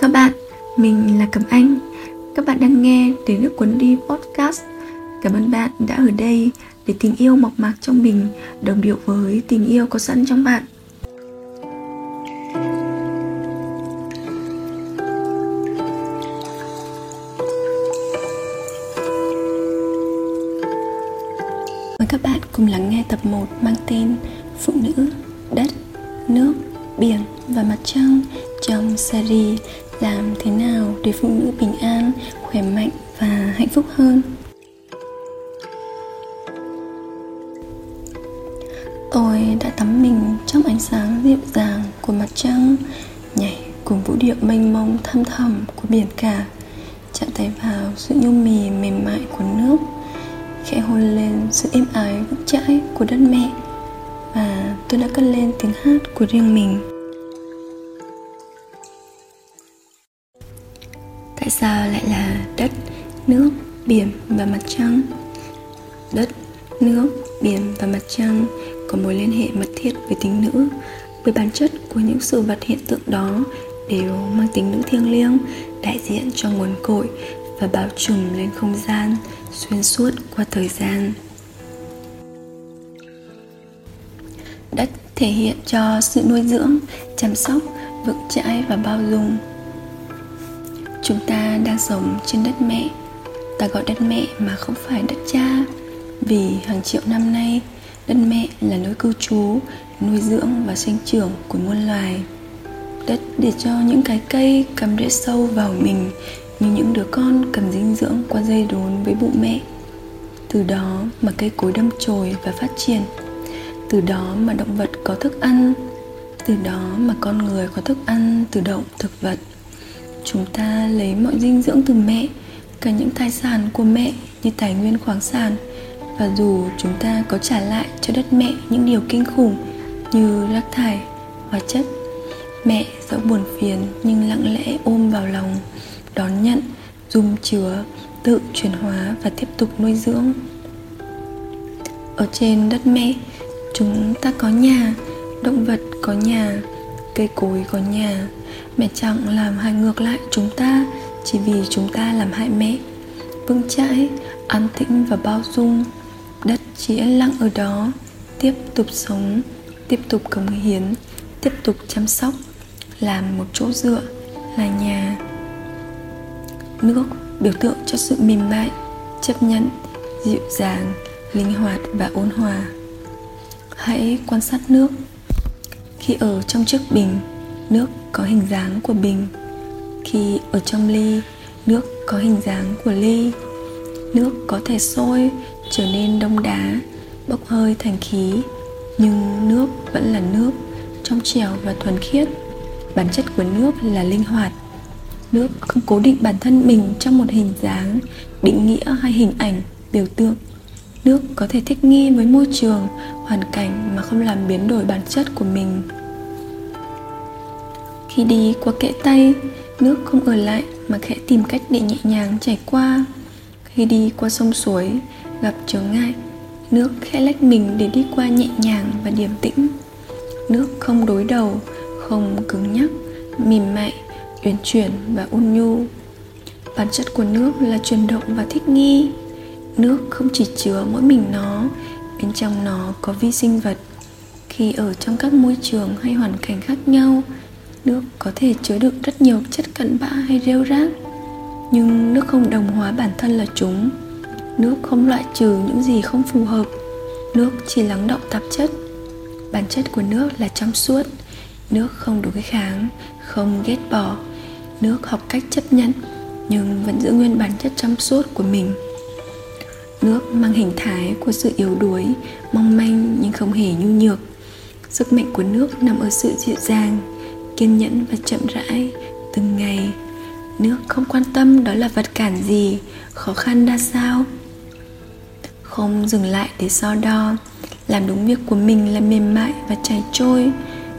Chào các bạn, mình là Cẩm Anh. Các bạn đang nghe để nước cuốn đi podcast. Cảm ơn bạn đã ở đây để tình yêu mọc mạc trong mình đồng điệu với tình yêu có sẵn trong bạn. Mời các bạn cùng lắng nghe tập 1 mang tên Phụ nữ, đất, nước, biển và mặt trăng trong series làm thế nào để phụ nữ bình an, khỏe mạnh và hạnh phúc hơn? Tôi đã tắm mình trong ánh sáng dịu dàng của mặt trăng Nhảy cùng vũ điệu mênh mông thăm thẳm của biển cả Chạm tay vào sự nhu mì mềm mại của nước Khẽ hôn lên sự êm ái vững chãi của đất mẹ Và tôi đã cất lên tiếng hát của riêng mình. Tại sao lại là đất, nước, biển và mặt trăng? Đất, nước, biển và mặt trăng có mối liên hệ mật thiết với tính nữ với bản chất của những sự vật hiện tượng đó đều mang tính nữ thiêng liêng đại diện cho nguồn cội và bao trùm lên không gian xuyên suốt qua thời gian đất thể hiện cho sự nuôi dưỡng chăm sóc vững chãi và bao dung chúng ta đang sống trên đất mẹ. Ta gọi đất mẹ mà không phải đất cha. Vì hàng triệu năm nay, đất mẹ là nơi cư trú, nuôi dưỡng và sinh trưởng của muôn loài. Đất để cho những cái cây cắm rễ sâu vào mình như những đứa con cần dinh dưỡng qua dây đốn với bụng mẹ. Từ đó mà cây cối đâm chồi và phát triển. Từ đó mà động vật có thức ăn. Từ đó mà con người có thức ăn từ động, thực vật chúng ta lấy mọi dinh dưỡng từ mẹ, cả những tài sản của mẹ như tài nguyên khoáng sản. Và dù chúng ta có trả lại cho đất mẹ những điều kinh khủng như rác thải, hóa chất, mẹ dẫu buồn phiền nhưng lặng lẽ ôm vào lòng, đón nhận dung chứa, tự chuyển hóa và tiếp tục nuôi dưỡng. Ở trên đất mẹ, chúng ta có nhà, động vật có nhà cây cối có nhà. Mẹ chẳng làm hại ngược lại chúng ta, chỉ vì chúng ta làm hại mẹ. Vững chãi, an tĩnh và bao dung. Đất chỉ yên lặng ở đó, tiếp tục sống, tiếp tục cống hiến, tiếp tục chăm sóc. Làm một chỗ dựa là nhà. Nước biểu tượng cho sự mềm mại, chấp nhận, dịu dàng, linh hoạt và ôn hòa. Hãy quan sát nước khi ở trong chiếc bình, nước có hình dáng của bình. Khi ở trong ly, nước có hình dáng của ly. Nước có thể sôi, trở nên đông đá, bốc hơi thành khí. Nhưng nước vẫn là nước trong trẻo và thuần khiết. Bản chất của nước là linh hoạt. Nước không cố định bản thân mình trong một hình dáng, định nghĩa hay hình ảnh, biểu tượng nước có thể thích nghi với môi trường, hoàn cảnh mà không làm biến đổi bản chất của mình. Khi đi qua kẽ tay, nước không ở lại mà khẽ tìm cách để nhẹ nhàng chảy qua. Khi đi qua sông suối, gặp trở ngại, nước khẽ lách mình để đi qua nhẹ nhàng và điềm tĩnh. Nước không đối đầu, không cứng nhắc, mềm mại, uyển chuyển và ôn nhu. Bản chất của nước là chuyển động và thích nghi nước không chỉ chứa mỗi mình nó, bên trong nó có vi sinh vật. Khi ở trong các môi trường hay hoàn cảnh khác nhau, nước có thể chứa đựng rất nhiều chất cặn bã hay rêu rác. Nhưng nước không đồng hóa bản thân là chúng. Nước không loại trừ những gì không phù hợp. Nước chỉ lắng động tạp chất. Bản chất của nước là trong suốt. Nước không đối kháng, không ghét bỏ. Nước học cách chấp nhận, nhưng vẫn giữ nguyên bản chất trong suốt của mình nước mang hình thái của sự yếu đuối, mong manh nhưng không hề nhu nhược. Sức mạnh của nước nằm ở sự dịu dàng, kiên nhẫn và chậm rãi từng ngày. Nước không quan tâm đó là vật cản gì, khó khăn ra sao? Không dừng lại để so đo, làm đúng việc của mình là mềm mại và chảy trôi.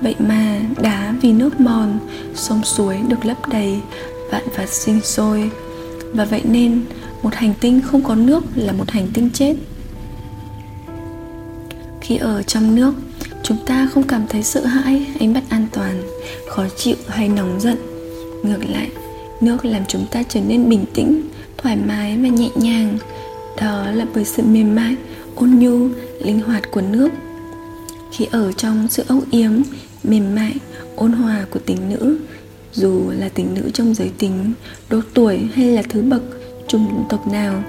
Vậy mà đá vì nước mòn, sông suối được lấp đầy, vạn vật sinh sôi. Và vậy nên một hành tinh không có nước là một hành tinh chết. Khi ở trong nước, chúng ta không cảm thấy sợ hãi hay mất an toàn, khó chịu hay nóng giận. Ngược lại, nước làm chúng ta trở nên bình tĩnh, thoải mái và nhẹ nhàng. Đó là bởi sự mềm mại, ôn nhu, linh hoạt của nước. Khi ở trong sự âu yếm, mềm mại, ôn hòa của tình nữ, dù là tình nữ trong giới tính, độ tuổi hay là thứ bậc chủng tộc nào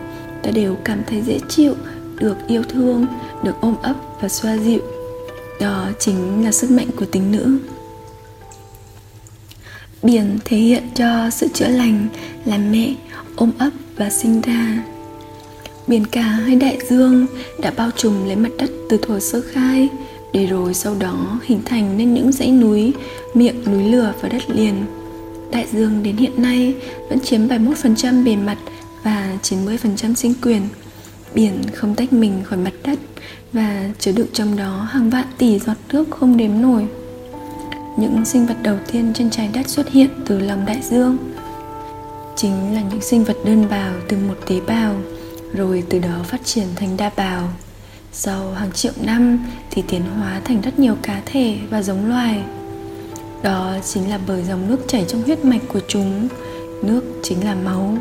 ta đều cảm thấy dễ chịu được yêu thương được ôm ấp và xoa dịu. Đó chính là sức mạnh của tính nữ. Biển thể hiện cho sự chữa lành là mẹ ôm ấp và sinh ra. Biển cả hay đại dương đã bao trùm lấy mặt đất từ thuở sơ khai để rồi sau đó hình thành nên những dãy núi, miệng núi lửa và đất liền. Đại dương đến hiện nay vẫn chiếm 71% bề mặt và 90% sinh quyền. Biển không tách mình khỏi mặt đất và chứa đựng trong đó hàng vạn tỷ giọt nước không đếm nổi. Những sinh vật đầu tiên trên trái đất xuất hiện từ lòng đại dương chính là những sinh vật đơn bào từ một tế bào, rồi từ đó phát triển thành đa bào sau hàng triệu năm thì tiến hóa thành rất nhiều cá thể và giống loài đó chính là bởi dòng nước chảy trong huyết mạch của chúng nước chính là máu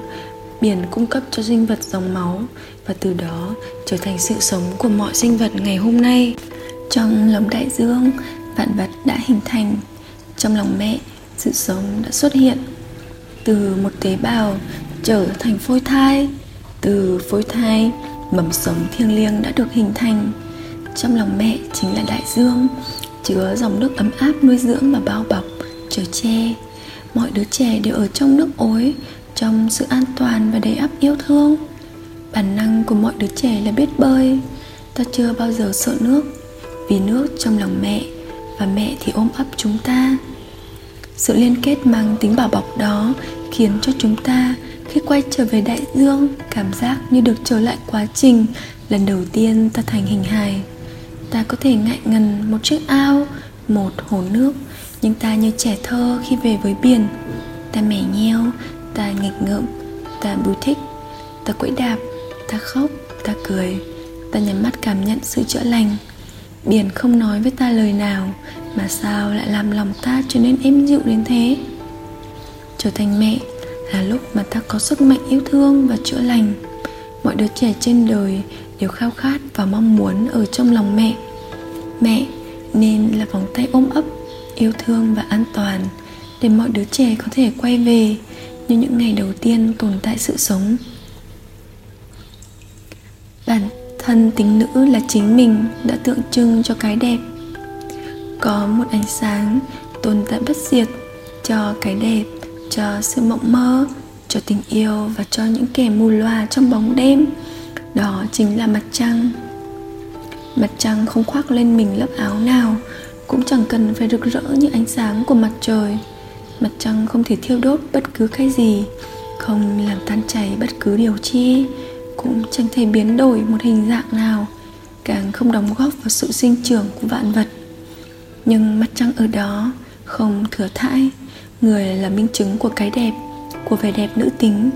biển cung cấp cho sinh vật dòng máu và từ đó trở thành sự sống của mọi sinh vật ngày hôm nay. Trong lòng đại dương, vạn vật đã hình thành. Trong lòng mẹ, sự sống đã xuất hiện. Từ một tế bào trở thành phôi thai. Từ phôi thai, mầm sống thiêng liêng đã được hình thành. Trong lòng mẹ chính là đại dương, chứa dòng nước ấm áp nuôi dưỡng và bao bọc, chở che. Mọi đứa trẻ đều ở trong nước ối trong sự an toàn và đầy ắp yêu thương. Bản năng của mọi đứa trẻ là biết bơi. Ta chưa bao giờ sợ nước, vì nước trong lòng mẹ và mẹ thì ôm ấp chúng ta. Sự liên kết mang tính bảo bọc đó khiến cho chúng ta khi quay trở về đại dương cảm giác như được trở lại quá trình lần đầu tiên ta thành hình hài. Ta có thể ngại ngần một chiếc ao, một hồ nước, nhưng ta như trẻ thơ khi về với biển. Ta mẻ nheo ta nghịch ngợm, ta bùi thích, ta quẫy đạp, ta khóc, ta cười. Ta nhắm mắt cảm nhận sự chữa lành. Biển không nói với ta lời nào, mà sao lại làm lòng ta trở nên êm dịu đến thế? Trở thành mẹ là lúc mà ta có sức mạnh yêu thương và chữa lành. Mọi đứa trẻ trên đời đều khao khát và mong muốn ở trong lòng mẹ. Mẹ nên là vòng tay ôm ấp, yêu thương và an toàn để mọi đứa trẻ có thể quay về như những ngày đầu tiên tồn tại sự sống. Bản thân tính nữ là chính mình đã tượng trưng cho cái đẹp. Có một ánh sáng tồn tại bất diệt cho cái đẹp, cho sự mộng mơ, cho tình yêu và cho những kẻ mù loà trong bóng đêm. Đó chính là mặt trăng. Mặt trăng không khoác lên mình lớp áo nào, cũng chẳng cần phải rực rỡ như ánh sáng của mặt trời mặt trăng không thể thiêu đốt bất cứ cái gì, không làm tan chảy bất cứ điều chi, cũng chẳng thể biến đổi một hình dạng nào, càng không đóng góp vào sự sinh trưởng của vạn vật. Nhưng mặt trăng ở đó không thừa thãi, người là minh chứng của cái đẹp, của vẻ đẹp nữ tính.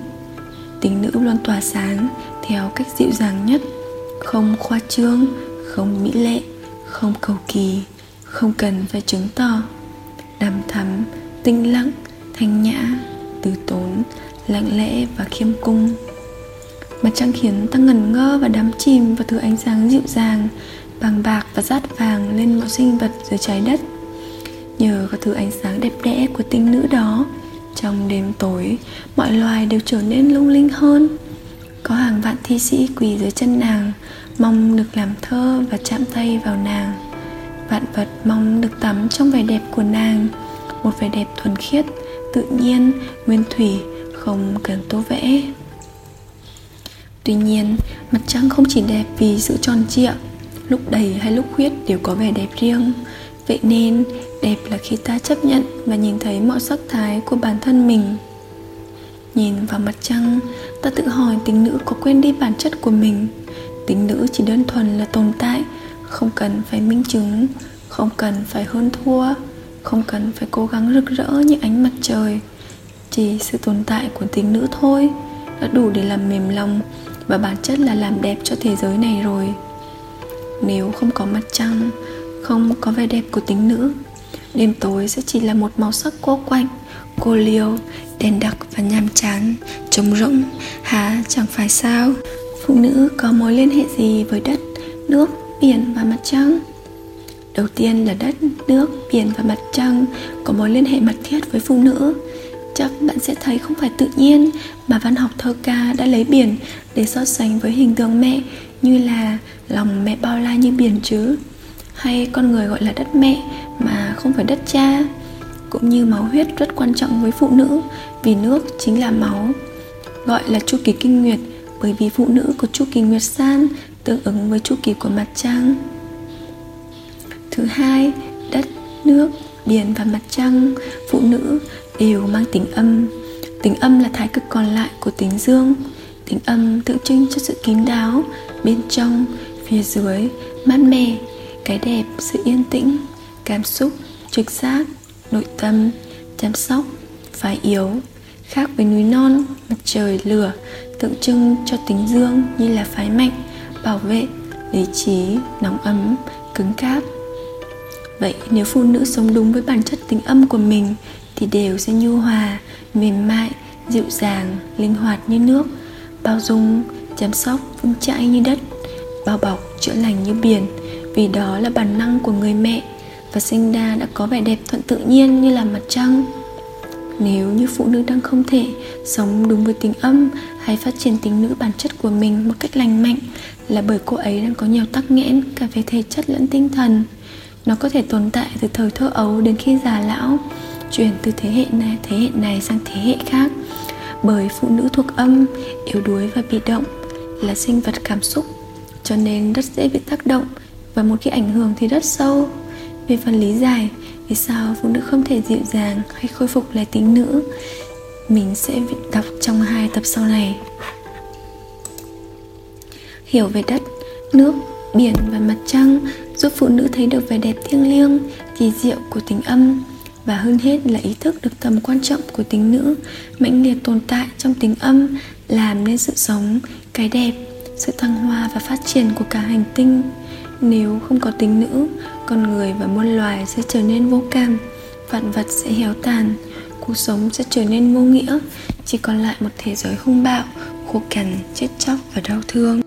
Tính nữ luôn tỏa sáng theo cách dịu dàng nhất, không khoa trương, không mỹ lệ, không cầu kỳ, không cần phải chứng tỏ. Đằm thắm tinh lặng, thanh nhã, từ tốn, lặng lẽ và khiêm cung. Mặt trăng khiến ta ngẩn ngơ và đắm chìm vào thứ ánh sáng dịu dàng vàng bạc và rát vàng lên mọi sinh vật dưới trái đất. Nhờ có thứ ánh sáng đẹp đẽ của tinh nữ đó, trong đêm tối, mọi loài đều trở nên lung linh hơn. Có hàng vạn thi sĩ quỳ dưới chân nàng, mong được làm thơ và chạm tay vào nàng. Vạn vật mong được tắm trong vẻ đẹp của nàng một vẻ đẹp thuần khiết, tự nhiên, nguyên thủy, không cần tô vẽ. Tuy nhiên, mặt trăng không chỉ đẹp vì sự tròn trịa, lúc đầy hay lúc khuyết đều có vẻ đẹp riêng. Vậy nên, đẹp là khi ta chấp nhận và nhìn thấy mọi sắc thái của bản thân mình. Nhìn vào mặt trăng, ta tự hỏi tính nữ có quên đi bản chất của mình. Tính nữ chỉ đơn thuần là tồn tại, không cần phải minh chứng, không cần phải hơn thua không cần phải cố gắng rực rỡ như ánh mặt trời. Chỉ sự tồn tại của tính nữ thôi đã đủ để làm mềm lòng và bản chất là làm đẹp cho thế giới này rồi. Nếu không có mặt trăng, không có vẻ đẹp của tính nữ, đêm tối sẽ chỉ là một màu sắc cô quạnh, cô liêu đèn đặc và nhàm chán, trống rỗng. Hả chẳng phải sao? Phụ nữ có mối liên hệ gì với đất, nước, biển và mặt trăng? Đầu tiên là đất, nước, biển và mặt trăng có mối liên hệ mật thiết với phụ nữ. Chắc bạn sẽ thấy không phải tự nhiên mà văn học thơ ca đã lấy biển để so sánh với hình tượng mẹ như là lòng mẹ bao la như biển chứ. Hay con người gọi là đất mẹ mà không phải đất cha. Cũng như máu huyết rất quan trọng với phụ nữ vì nước chính là máu, gọi là chu kỳ kinh nguyệt, bởi vì phụ nữ có chu kỳ nguyệt san tương ứng với chu kỳ của mặt trăng thứ hai, đất, nước, biển và mặt trăng, phụ nữ đều mang tính âm. Tính âm là thái cực còn lại của tính dương. Tính âm tượng trưng cho sự kín đáo bên trong, phía dưới, mát mẻ, cái đẹp, sự yên tĩnh, cảm xúc, trực giác, nội tâm, chăm sóc phái yếu, khác với núi non, mặt trời, lửa, tượng trưng cho tính dương như là phái mạnh bảo vệ, lý trí, nóng ấm, cứng cáp vậy nếu phụ nữ sống đúng với bản chất tính âm của mình, thì đều sẽ nhu hòa, mềm mại, dịu dàng, linh hoạt như nước, bao dung, chăm sóc vững chãi như đất, bao bọc, chữa lành như biển. Vì đó là bản năng của người mẹ, và sinh ra đã có vẻ đẹp thuận tự nhiên như là mặt trăng. Nếu như phụ nữ đang không thể sống đúng với tính âm hay phát triển tính nữ bản chất của mình một cách lành mạnh, là bởi cô ấy đang có nhiều tắc nghẽn cả về thể chất lẫn tinh thần nó có thể tồn tại từ thời thơ ấu đến khi già lão, chuyển từ thế hệ này, thế hệ này sang thế hệ khác. Bởi phụ nữ thuộc âm, yếu đuối và bị động là sinh vật cảm xúc, cho nên rất dễ bị tác động và một khi ảnh hưởng thì rất sâu. Về phần lý giải, vì sao phụ nữ không thể dịu dàng hay khôi phục lại tính nữ, mình sẽ đọc trong hai tập sau này. Hiểu về đất, nước, biển và mặt trăng giúp phụ nữ thấy được vẻ đẹp thiêng liêng, kỳ diệu của tính âm, và hơn hết là ý thức được tầm quan trọng của tính nữ. Mãnh liệt tồn tại trong tính âm làm nên sự sống, cái đẹp, sự thăng hoa và phát triển của cả hành tinh. Nếu không có tính nữ, con người và muôn loài sẽ trở nên vô cảm, vạn vật sẽ héo tàn, cuộc sống sẽ trở nên vô nghĩa, chỉ còn lại một thế giới hung bạo, khô cằn, chết chóc và đau thương.